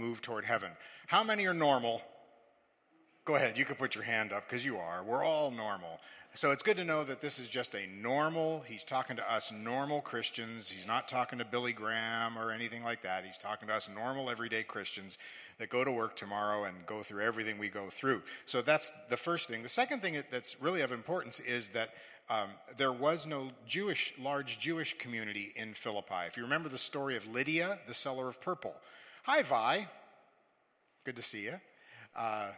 move toward heaven. How many are normal? Go ahead, you can put your hand up because you are. We're all normal. So it's good to know that this is just a normal, he's talking to us normal Christians. He's not talking to Billy Graham or anything like that. He's talking to us normal, everyday Christians that go to work tomorrow and go through everything we go through. So that's the first thing. The second thing that's really of importance is that um, there was no Jewish, large Jewish community in Philippi. If you remember the story of Lydia, the seller of purple. Hi, Vi. Good to see you. Uh,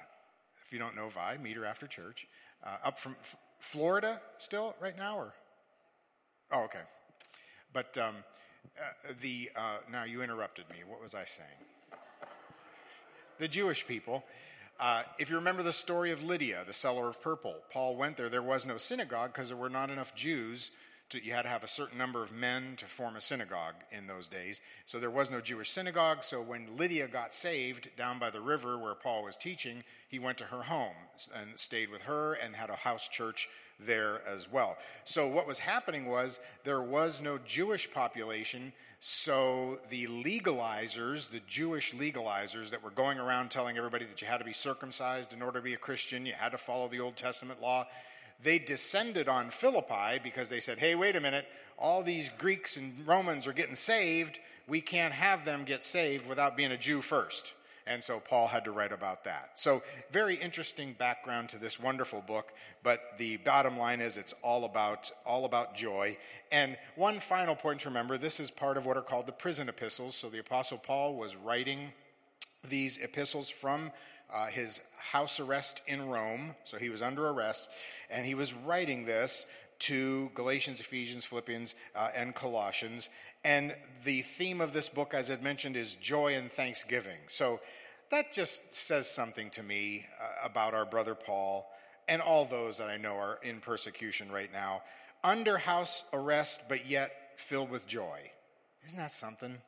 if you don't know Vi, meet her after church. Uh, up from F- Florida still right now, or? Oh, okay. But um, uh, the uh, now you interrupted me. What was I saying? The Jewish people. Uh, if you remember the story of Lydia, the seller of purple, Paul went there. There was no synagogue because there were not enough Jews. To, you had to have a certain number of men to form a synagogue in those days. So there was no Jewish synagogue. So when Lydia got saved down by the river where Paul was teaching, he went to her home and stayed with her and had a house church there as well. So what was happening was there was no Jewish population so the legalizers, the Jewish legalizers that were going around telling everybody that you had to be circumcised in order to be a Christian, you had to follow the Old Testament law, they descended on Philippi because they said, hey, wait a minute, all these Greeks and Romans are getting saved. We can't have them get saved without being a Jew first. And so Paul had to write about that. So, very interesting background to this wonderful book, but the bottom line is it's all about all about joy. And one final point to remember, this is part of what are called the prison epistles. So the apostle Paul was writing these epistles from uh, his house arrest in Rome. So he was under arrest, and he was writing this to Galatians, Ephesians, Philippians, uh, and Colossians. And the theme of this book, as I mentioned, is joy and thanksgiving. So that just says something to me uh, about our brother Paul and all those that I know are in persecution right now. Under house arrest, but yet filled with joy. Isn't that something?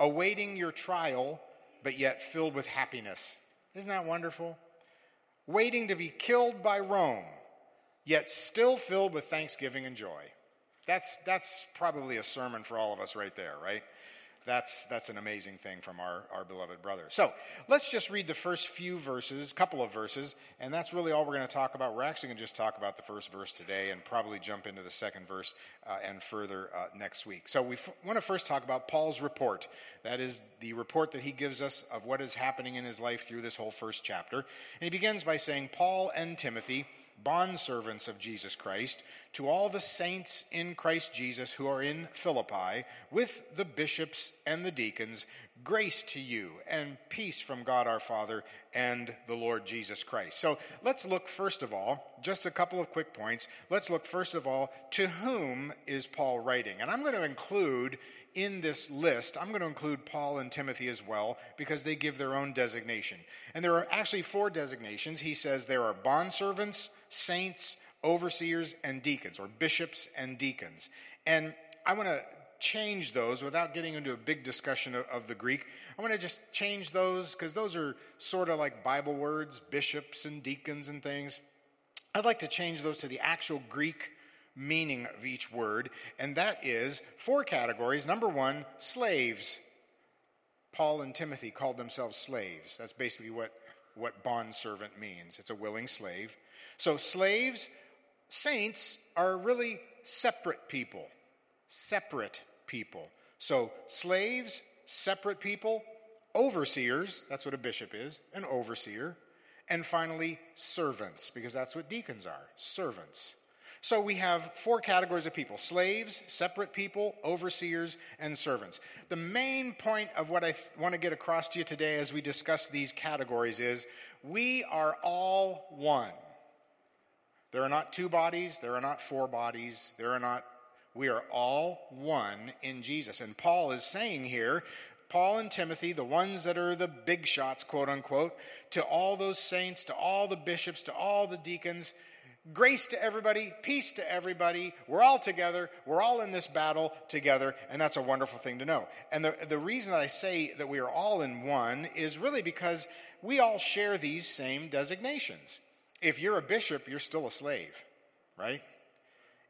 Awaiting your trial, but yet filled with happiness. Isn't that wonderful? Waiting to be killed by Rome, yet still filled with thanksgiving and joy. That's, that's probably a sermon for all of us right there, right? That's, that's an amazing thing from our, our beloved brother. So let's just read the first few verses, couple of verses, and that's really all we're going to talk about. We're actually going to just talk about the first verse today and probably jump into the second verse uh, and further uh, next week. So we f- want to first talk about Paul's report. That is the report that he gives us of what is happening in his life through this whole first chapter. And he begins by saying, Paul and Timothy bondservants of Jesus Christ, to all the saints in Christ Jesus who are in Philippi, with the bishops and the deacons, grace to you and peace from God our Father and the Lord Jesus Christ. So let's look first of all, just a couple of quick points. Let's look first of all, to whom is Paul writing? And I'm going to include in this list, I'm going to include Paul and Timothy as well because they give their own designation. And there are actually four designations. He says there are bondservants, saints, overseers, and deacons, or bishops and deacons. And I want to change those without getting into a big discussion of, of the Greek. I want to just change those because those are sort of like Bible words, bishops and deacons and things. I'd like to change those to the actual Greek meaning of each word, and that is four categories. Number one, slaves. Paul and Timothy called themselves slaves. That's basically what, what bondservant means. It's a willing slave. So, slaves, saints are really separate people. Separate people. So, slaves, separate people, overseers, that's what a bishop is, an overseer, and finally, servants, because that's what deacons are servants. So we have four categories of people slaves, separate people, overseers, and servants. The main point of what I th- want to get across to you today as we discuss these categories is we are all one. There are not two bodies, there are not four bodies, there are not, we are all one in Jesus. And Paul is saying here, Paul and Timothy, the ones that are the big shots, quote unquote, to all those saints, to all the bishops, to all the deacons, grace to everybody, peace to everybody. We're all together. We're all in this battle together, and that's a wonderful thing to know. And the, the reason that I say that we are all in one is really because we all share these same designations. If you're a bishop, you're still a slave, right?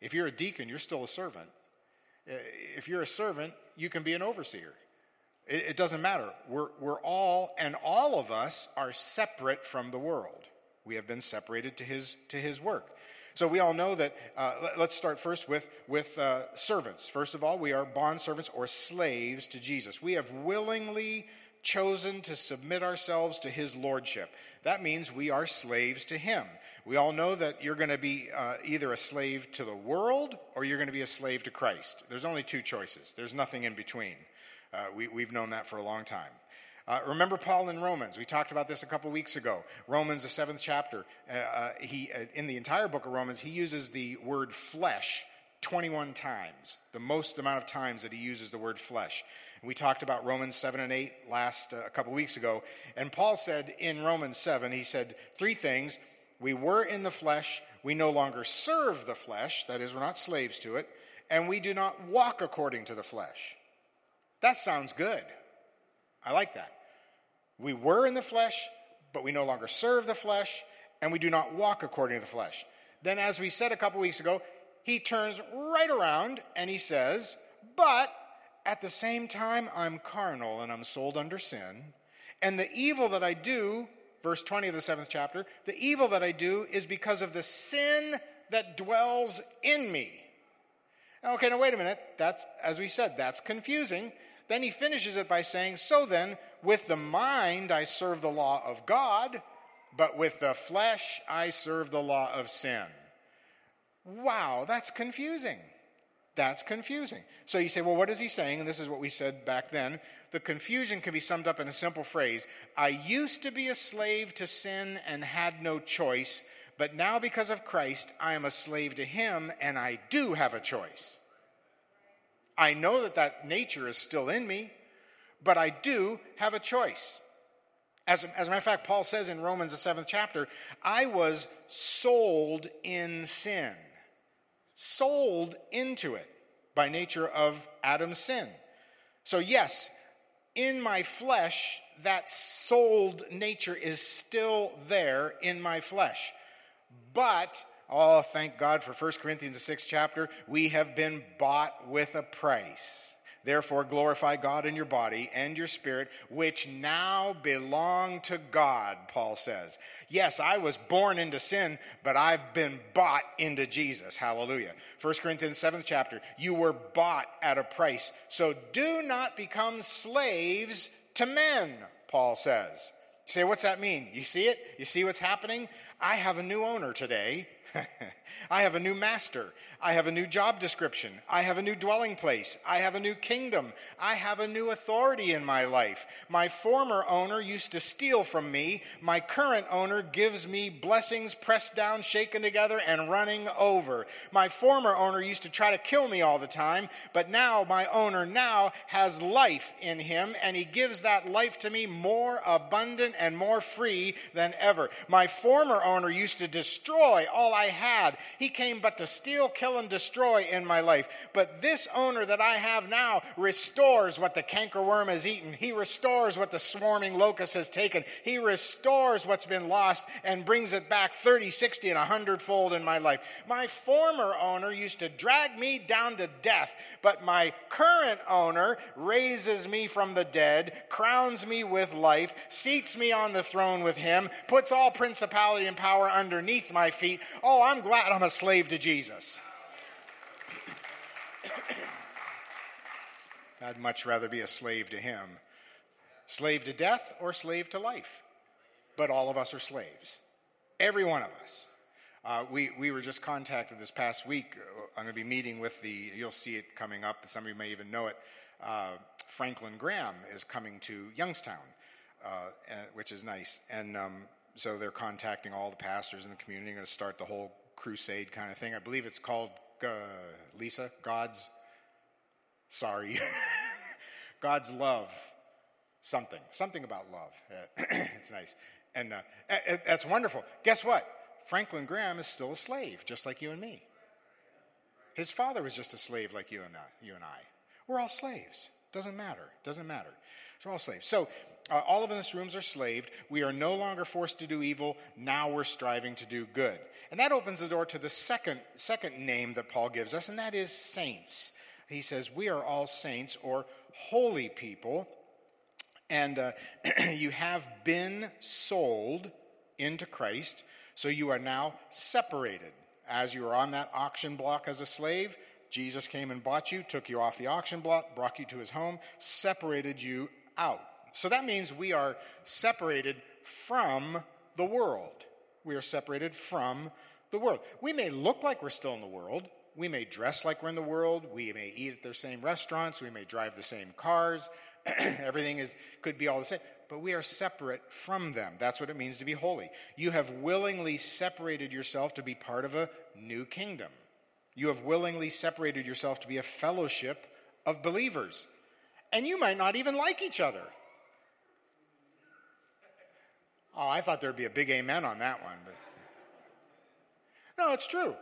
If you're a deacon, you're still a servant. If you're a servant, you can be an overseer. It, it doesn't matter. We're, we're all, and all of us are separate from the world. We have been separated to his, to his work. So we all know that. Uh, let, us start first with with uh, servants. First of all, we are bond servants or slaves to Jesus. We have willingly chosen to submit ourselves to His lordship. That means we are slaves to Him. We all know that you're going to be uh, either a slave to the world or you're going to be a slave to Christ. There's only two choices. There's nothing in between. Uh, we, we've known that for a long time. Uh, remember Paul in Romans. We talked about this a couple weeks ago. Romans, the seventh chapter. Uh, uh, he, uh, in the entire book of Romans, he uses the word flesh 21 times, the most amount of times that he uses the word flesh. We talked about Romans 7 and 8 last uh, a couple weeks ago. And Paul said in Romans 7, he said three things. We were in the flesh. We no longer serve the flesh. That is, we're not slaves to it. And we do not walk according to the flesh. That sounds good. I like that. We were in the flesh, but we no longer serve the flesh, and we do not walk according to the flesh. Then, as we said a couple weeks ago, he turns right around and he says, But at the same time, I'm carnal and I'm sold under sin. And the evil that I do, verse 20 of the seventh chapter, the evil that I do is because of the sin that dwells in me. Okay, now wait a minute. That's, as we said, that's confusing. Then he finishes it by saying, So then, with the mind I serve the law of God, but with the flesh I serve the law of sin. Wow, that's confusing. That's confusing. So you say, well, what is he saying? And this is what we said back then. The confusion can be summed up in a simple phrase I used to be a slave to sin and had no choice, but now because of Christ, I am a slave to him and I do have a choice. I know that that nature is still in me, but I do have a choice. As, as a matter of fact, Paul says in Romans, the seventh chapter, I was sold in sin, sold into it by nature of Adam's sin. So, yes, in my flesh, that sold nature is still there in my flesh. But Oh, thank God for 1 Corinthians, the sixth chapter. We have been bought with a price. Therefore, glorify God in your body and your spirit, which now belong to God, Paul says. Yes, I was born into sin, but I've been bought into Jesus. Hallelujah. 1 Corinthians, 7th chapter. You were bought at a price. So do not become slaves to men, Paul says. You say, what's that mean? You see it? You see what's happening? I have a new owner today I have a new master. I have a new job description. I have a new dwelling place. I have a new kingdom. I have a new authority in my life. My former owner used to steal from me. My current owner gives me blessings pressed down, shaken together, and running over. My former owner used to try to kill me all the time, but now my owner now has life in him, and he gives that life to me more abundant and more free than ever. My former owner used to destroy all I had. He came but to steal, kill, kill and destroy in my life. But this owner that I have now restores what the cankerworm has eaten. He restores what the swarming locust has taken. He restores what's been lost and brings it back 30, 60, and 100 fold in my life. My former owner used to drag me down to death, but my current owner raises me from the dead, crowns me with life, seats me on the throne with him, puts all principality and power underneath my feet. Oh, I'm glad I'm a slave to Jesus. I'd much rather be a slave to him. Slave to death or slave to life. But all of us are slaves. Every one of us. Uh, we, we were just contacted this past week. I'm going to be meeting with the, you'll see it coming up, some of you may even know it. Uh, Franklin Graham is coming to Youngstown, uh, which is nice. And um, so they're contacting all the pastors in the community, going to start the whole crusade kind of thing. I believe it's called, uh, Lisa, God's Sorry. God's love. Something. Something about love. it's nice. And uh, that's wonderful. Guess what? Franklin Graham is still a slave, just like you and me. His father was just a slave like you and I. You and I. We're all slaves. Doesn't matter. Doesn't matter. We're all slaves. So uh, all of us rooms are slaved. We are no longer forced to do evil. Now we're striving to do good. And that opens the door to the second, second name that Paul gives us, and that is saints he says, We are all saints or holy people. And uh, you have been sold into Christ, so you are now separated. As you were on that auction block as a slave, Jesus came and bought you, took you off the auction block, brought you to his home, separated you out. So that means we are separated from the world. We are separated from the world. We may look like we're still in the world. We may dress like we're in the world. We may eat at the same restaurants. We may drive the same cars. Everything is could be all the same, but we are separate from them. That's what it means to be holy. You have willingly separated yourself to be part of a new kingdom. You have willingly separated yourself to be a fellowship of believers. And you might not even like each other. Oh, I thought there'd be a big amen on that one. But... No, it's true.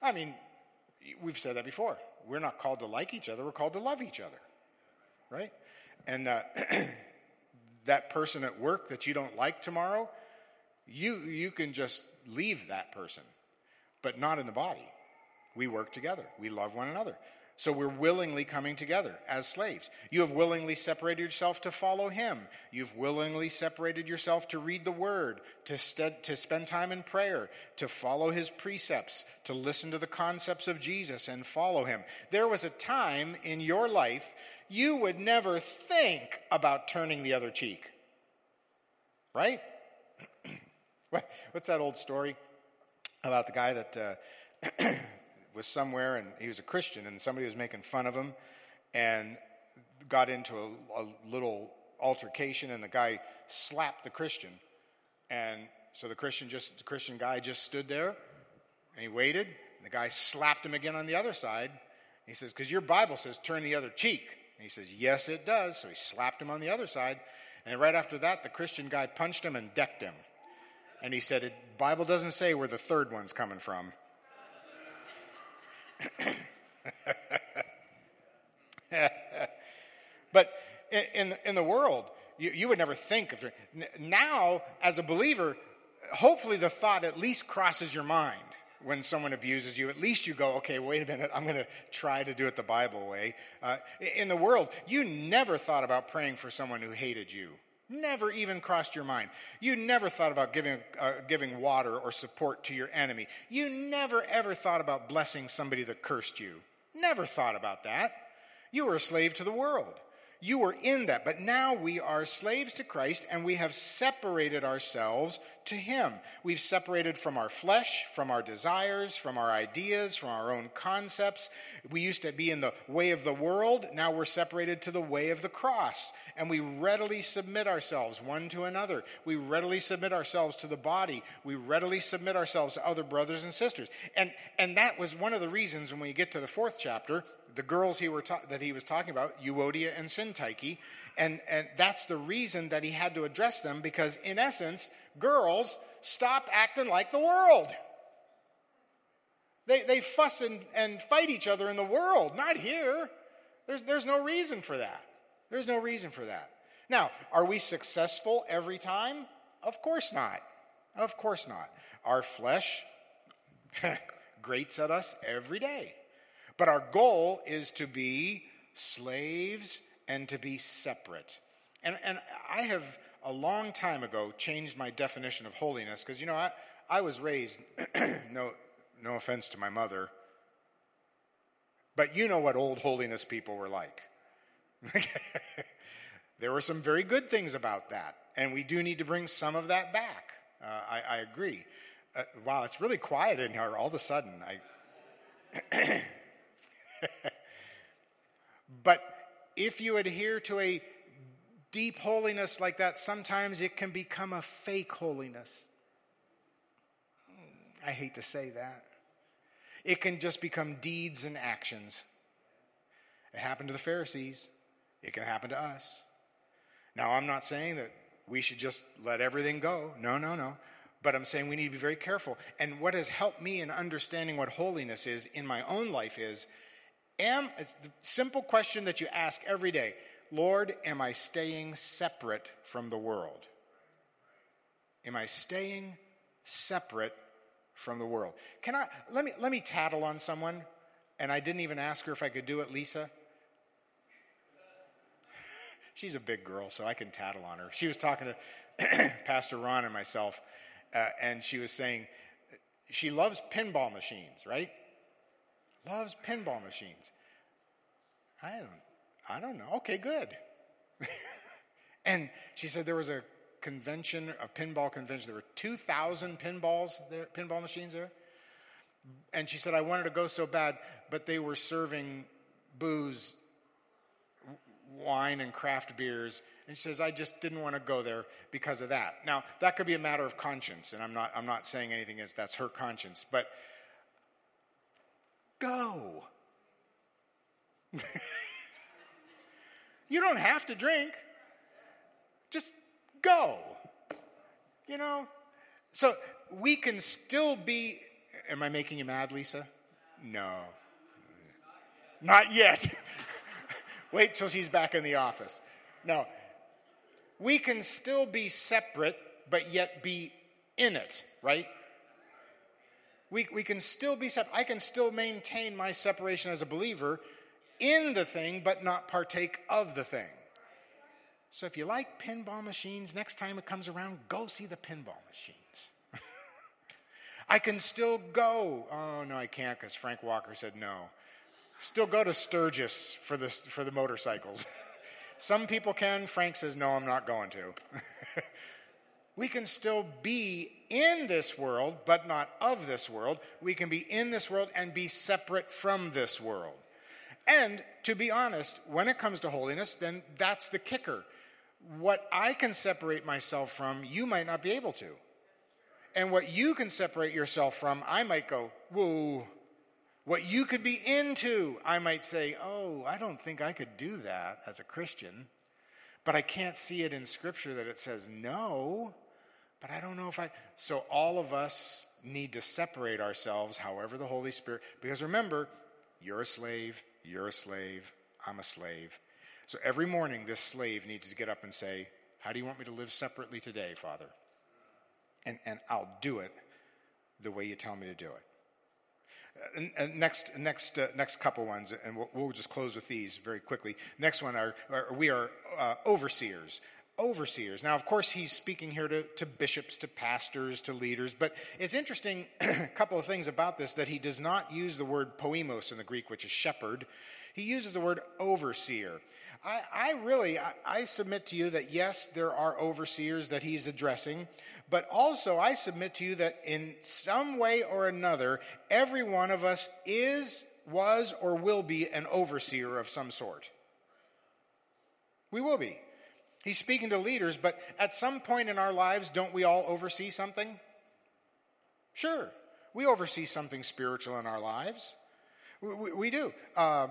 I mean, we've said that before. We're not called to like each other, we're called to love each other. Right? And uh, that person at work that you don't like tomorrow, you, you can just leave that person, but not in the body. We work together, we love one another. So we're willingly coming together as slaves. You have willingly separated yourself to follow him. You've willingly separated yourself to read the word, to, st- to spend time in prayer, to follow his precepts, to listen to the concepts of Jesus and follow him. There was a time in your life you would never think about turning the other cheek. Right? What's that old story about the guy that uh, was somewhere and he was a Christian and somebody was making fun of him and got into a, a little altercation and the guy slapped the Christian. And so the Christian just the Christian guy just stood there and he waited. And the guy slapped him again on the other side. He says, Because your Bible says turn the other cheek. And he says, Yes, it does. So he slapped him on the other side. And right after that, the Christian guy punched him and decked him. And he said, Bible doesn't say where the third one's coming from. but in, in the world, you, you would never think of now as a believer hopefully the thought at least crosses your mind when someone abuses you. At least you go okay wait a minute i'm going to try to do it the bible way. Uh, in the world you never thought about praying for someone who hated you Never even crossed your mind. You never thought about giving, uh, giving water or support to your enemy. You never ever thought about blessing somebody that cursed you. Never thought about that. You were a slave to the world. You were in that. But now we are slaves to Christ and we have separated ourselves to Him. We've separated from our flesh, from our desires, from our ideas, from our own concepts. We used to be in the way of the world. Now we're separated to the way of the cross. And we readily submit ourselves one to another. We readily submit ourselves to the body. We readily submit ourselves to other brothers and sisters. And, and that was one of the reasons when we get to the fourth chapter, the girls he were ta- that he was talking about, Euodia and Syntyche, and, and that's the reason that he had to address them because, in essence, girls, stop acting like the world. They, they fuss and, and fight each other in the world, not here. There's, there's no reason for that. There's no reason for that. Now, are we successful every time? Of course not. Of course not. Our flesh grates at us every day. But our goal is to be slaves and to be separate. And, and I have a long time ago changed my definition of holiness because, you know, I, I was raised, no, no offense to my mother, but you know what old holiness people were like. there were some very good things about that, and we do need to bring some of that back. Uh, I, I, agree. Uh, wow, it's really quiet in here all of a sudden. I but if you adhere to a deep holiness like that, sometimes it can become a fake holiness. I hate to say that. It can just become deeds and actions. It happened to the Pharisees, it can happen to us. Now, I'm not saying that we should just let everything go. No, no, no. But I'm saying we need to be very careful. And what has helped me in understanding what holiness is in my own life is am it's the simple question that you ask every day Lord, am I staying separate from the world? Am I staying separate from the world? Can I let me let me tattle on someone and I didn't even ask her if I could do it, Lisa. she's a big girl, so I can tattle on her. She was talking to Pastor Ron and myself, uh, and she was saying she loves pinball machines, right? Loves pinball machines. I don't, I don't know. Okay, good. and she said there was a convention, a pinball convention. There were 2,000 pinballs there, pinball machines there. And she said, I wanted to go so bad, but they were serving booze, wine, and craft beers. And she says, I just didn't want to go there because of that. Now, that could be a matter of conscience, and I'm not, I'm not saying anything as that's her conscience, but go. you don't have to drink, just go. You know? So we can still be. Am I making you mad, Lisa? No. Not yet. Wait till she's back in the office. No. We can still be separate, but yet be in it, right? We, we can still be separate. I can still maintain my separation as a believer in the thing, but not partake of the thing. So if you like pinball machines, next time it comes around, go see the pinball machines. I can still go. Oh, no, I can't because Frank Walker said no. Still go to Sturgis for the, for the motorcycles. Some people can. Frank says, no, I'm not going to. we can still be in this world, but not of this world. We can be in this world and be separate from this world. And to be honest, when it comes to holiness, then that's the kicker. What I can separate myself from, you might not be able to. And what you can separate yourself from, I might go, whoa. What you could be into, I might say, oh, I don't think I could do that as a Christian. But I can't see it in Scripture that it says no. But I don't know if I. So all of us need to separate ourselves, however, the Holy Spirit. Because remember, you're a slave, you're a slave, I'm a slave. So every morning, this slave needs to get up and say, How do you want me to live separately today, Father? And, and I'll do it the way you tell me to do it. And, and next, next, uh, next couple ones, and we'll, we'll, just close with these very quickly. Next one are, are we are uh, overseers overseers. Now, of course, he's speaking here to, to bishops, to pastors, to leaders, but it's interesting, a couple of things about this, that he does not use the word poemos in the Greek, which is shepherd. He uses the word overseer. I, I really, I, I submit to you that yes, there are overseers that he's addressing, but also I submit to you that in some way or another, every one of us is, was, or will be an overseer of some sort. We will be. He's speaking to leaders, but at some point in our lives, don't we all oversee something? Sure, we oversee something spiritual in our lives. We, we, we do. Uh,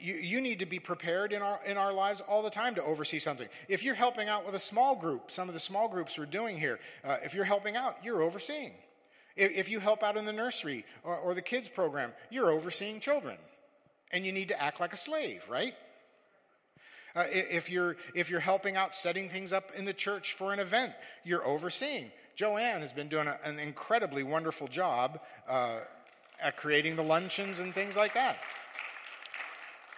you, you, need to be prepared in our, in our lives all the time to oversee something. If you're helping out with a small group, some of the small groups we're doing here, uh, if you're helping out, you're overseeing. If, if you help out in the nursery or, or the kids program, you're overseeing children. And you need to act like a slave, right? Uh, if, you're, if you're helping out setting things up in the church for an event, you're overseeing. Joanne has been doing a, an incredibly wonderful job uh, at creating the luncheons and things like that.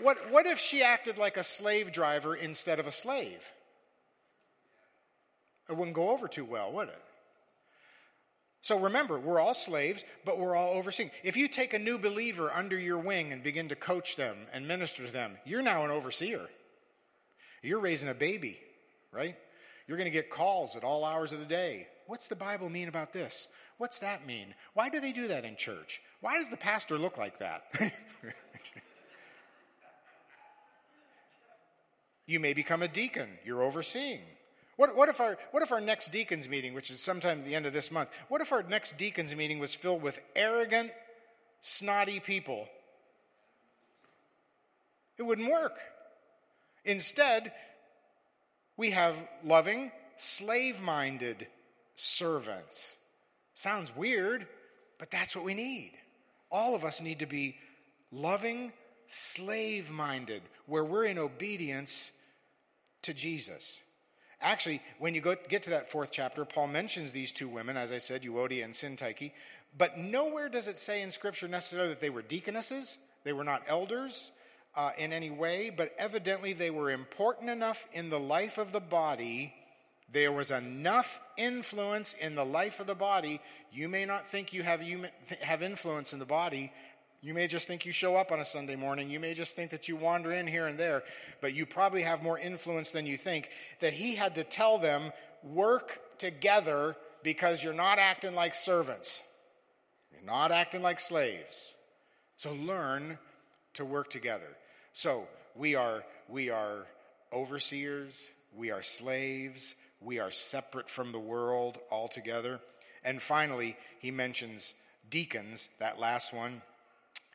What, what if she acted like a slave driver instead of a slave? It wouldn't go over too well, would it? So remember, we're all slaves, but we're all overseeing. If you take a new believer under your wing and begin to coach them and minister to them, you're now an overseer. You're raising a baby, right? You're going to get calls at all hours of the day. What's the Bible mean about this? What's that mean? Why do they do that in church? Why does the pastor look like that? you may become a deacon. You're overseeing. What, what, if our, what if our next deacons meeting, which is sometime at the end of this month, what if our next deacons meeting was filled with arrogant, snotty people? It wouldn't work. Instead, we have loving, slave minded servants. Sounds weird, but that's what we need. All of us need to be loving, slave minded, where we're in obedience to Jesus. Actually, when you go, get to that fourth chapter, Paul mentions these two women, as I said, Euodia and Syntyche, but nowhere does it say in Scripture necessarily that they were deaconesses, they were not elders, uh, in any way, but evidently they were important enough in the life of the body. There was enough influence in the life of the body. You may not think you have, you have influence in the body. You may just think you show up on a Sunday morning. You may just think that you wander in here and there, but you probably have more influence than you think. That he had to tell them, work together because you're not acting like servants, you're not acting like slaves. So learn to work together. So we are, we are overseers, we are slaves, we are separate from the world altogether. And finally, he mentions deacons, that last one.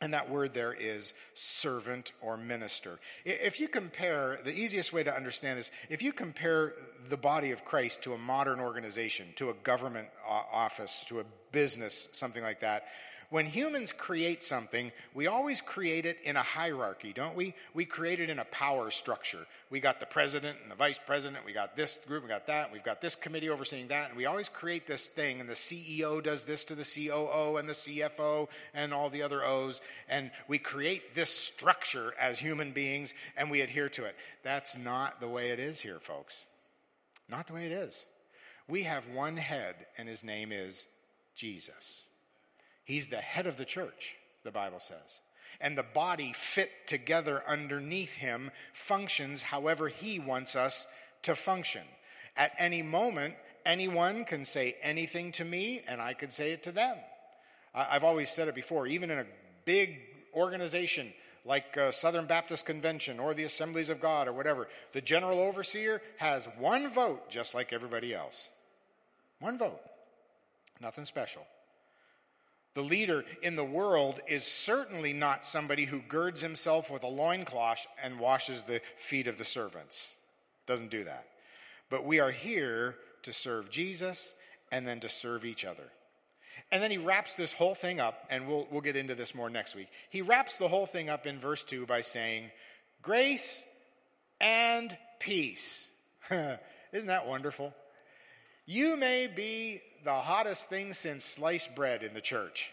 And that word there is servant or minister. If you compare, the easiest way to understand this, if you compare the body of Christ to a modern organization, to a government office, to a business, something like that, when humans create something, we always create it in a hierarchy, don't we? We create it in a power structure. We got the president and the vice president, we got this group, we got that, we've got this committee overseeing that, and we always create this thing, and the CEO does this to the COO and the CFO and all the other O's, and we create this structure as human beings and we adhere to it. That's not the way it is here, folks. Not the way it is. We have one head, and his name is Jesus. He's the head of the church, the Bible says. And the body fit together underneath him functions however he wants us to function. At any moment, anyone can say anything to me, and I could say it to them. I've always said it before, even in a big organization like uh, Southern Baptist Convention or the Assemblies of God or whatever, the general overseer has one vote just like everybody else. One vote. Nothing special. The leader in the world is certainly not somebody who girds himself with a loincloth and washes the feet of the servants. Doesn't do that. But we are here to serve Jesus and then to serve each other. And then he wraps this whole thing up, and we'll, we'll get into this more next week. He wraps the whole thing up in verse 2 by saying, Grace and peace. Isn't that wonderful? You may be the hottest thing since sliced bread in the church.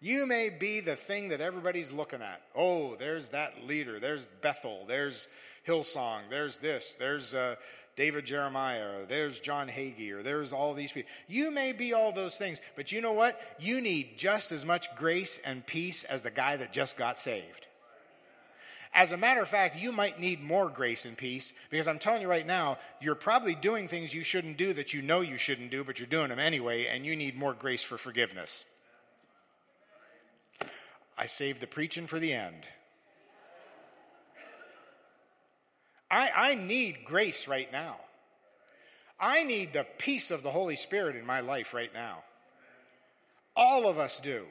You may be the thing that everybody's looking at. Oh, there's that leader. There's Bethel. There's Hillsong. There's this. There's uh, David Jeremiah. Or there's John Hagee. Or there's all these people. You may be all those things, but you know what? You need just as much grace and peace as the guy that just got saved. As a matter of fact, you might need more grace and peace because I'm telling you right now, you're probably doing things you shouldn't do that you know you shouldn't do, but you're doing them anyway, and you need more grace for forgiveness. I saved the preaching for the end. I, I need grace right now. I need the peace of the Holy Spirit in my life right now. All of us do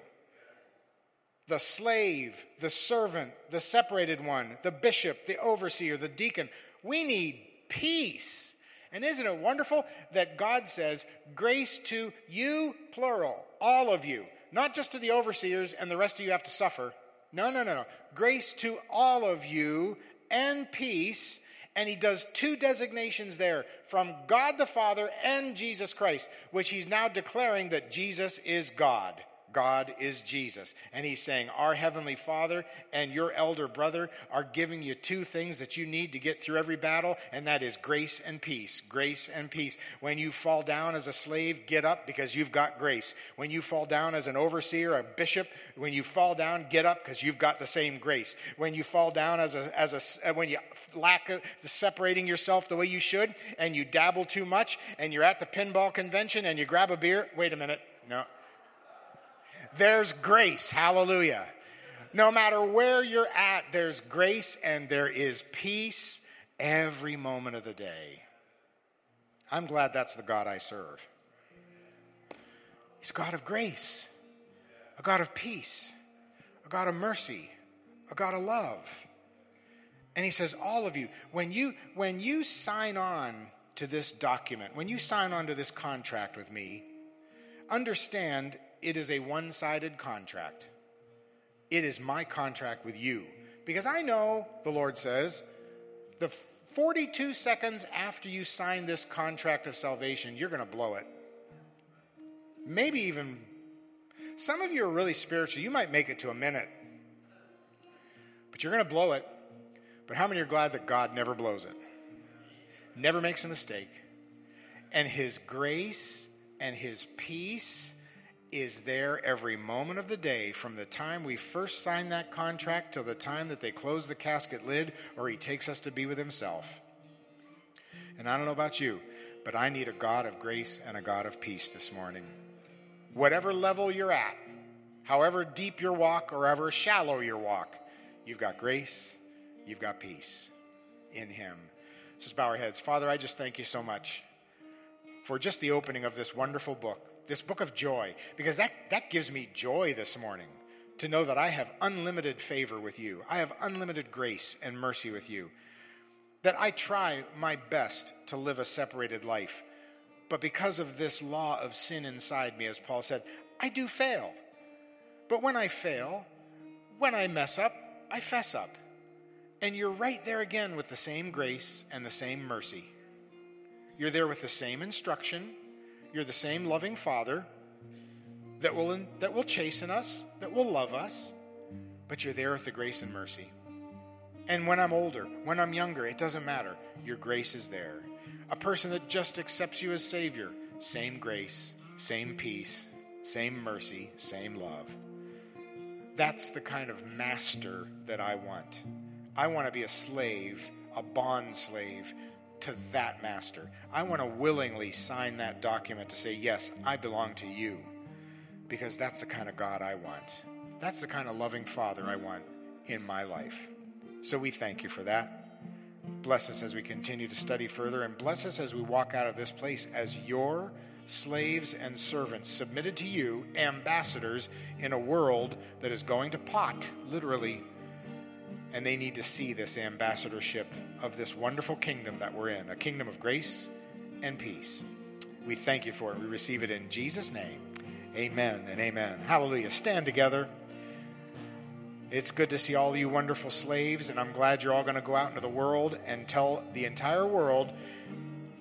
the slave, the servant, the separated one, the bishop, the overseer, the deacon. We need peace. And isn't it wonderful that God says, grace to you, plural, all of you, not just to the overseers and the rest of you have to suffer. No, no, no, no. Grace to all of you and peace. And he does two designations there from God the Father and Jesus Christ, which he's now declaring that Jesus is God. God is Jesus. And he's saying, Our Heavenly Father and your elder brother are giving you two things that you need to get through every battle, and that is grace and peace. Grace and peace. When you fall down as a slave, get up because you've got grace. When you fall down as an overseer, a bishop, when you fall down, get up because you've got the same grace. When you fall down as a, as a when you lack the separating yourself the way you should, and you dabble too much, and you're at the pinball convention and you grab a beer, wait a minute. No, there's grace. Hallelujah. No matter where you're at, there's grace and there is peace every moment of the day. I'm glad that's the God I serve. He's God of grace, a God of peace, a God of mercy, a God of love. And he says, all of you, when you when you sign on to this document, when you sign on to this contract with me, understand it is a one sided contract. It is my contract with you. Because I know, the Lord says, the 42 seconds after you sign this contract of salvation, you're going to blow it. Maybe even, some of you are really spiritual. You might make it to a minute. But you're going to blow it. But how many are glad that God never blows it? Never makes a mistake. And His grace and His peace is there every moment of the day from the time we first sign that contract till the time that they close the casket lid or He takes us to be with Himself. And I don't know about you, but I need a God of grace and a God of peace this morning. Whatever level you're at, however deep your walk or however shallow your walk, you've got grace, you've got peace in Him. Let's just bow our heads. Father, I just thank you so much for just the opening of this wonderful book, this book of joy, because that, that gives me joy this morning to know that I have unlimited favor with you. I have unlimited grace and mercy with you that I try my best to live a separated life. But because of this law of sin inside me, as Paul said, I do fail. But when I fail, when I mess up, I fess up. And you're right there again with the same grace and the same mercy. You're there with the same instruction. You're the same loving Father that will, that will chasten us, that will love us, but you're there with the grace and mercy. And when I'm older, when I'm younger, it doesn't matter. Your grace is there. A person that just accepts you as Savior, same grace, same peace, same mercy, same love. That's the kind of master that I want. I want to be a slave, a bond slave to that master. I want to willingly sign that document to say, Yes, I belong to you, because that's the kind of God I want. That's the kind of loving Father I want in my life. So we thank you for that. Bless us as we continue to study further, and bless us as we walk out of this place as your slaves and servants submitted to you, ambassadors in a world that is going to pot, literally, and they need to see this ambassadorship of this wonderful kingdom that we're in a kingdom of grace and peace. We thank you for it. We receive it in Jesus' name. Amen and amen. Hallelujah. Stand together. It's good to see all you wonderful slaves, and I'm glad you're all going to go out into the world and tell the entire world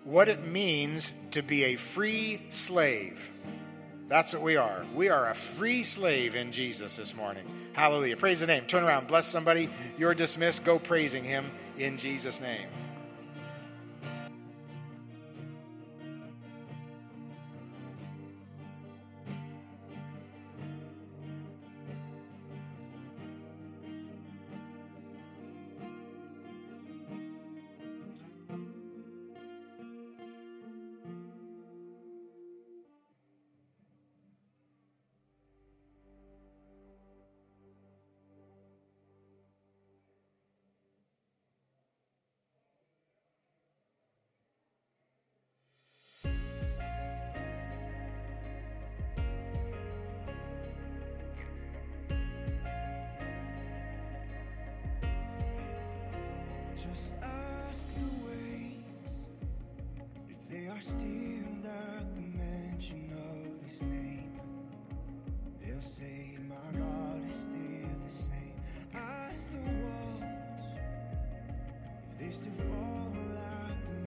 what it means to be a free slave. That's what we are. We are a free slave in Jesus this morning. Hallelujah. Praise the name. Turn around, bless somebody. You're dismissed. Go praising him in Jesus' name. Just ask the waves if they are still at the mention of his name. They'll say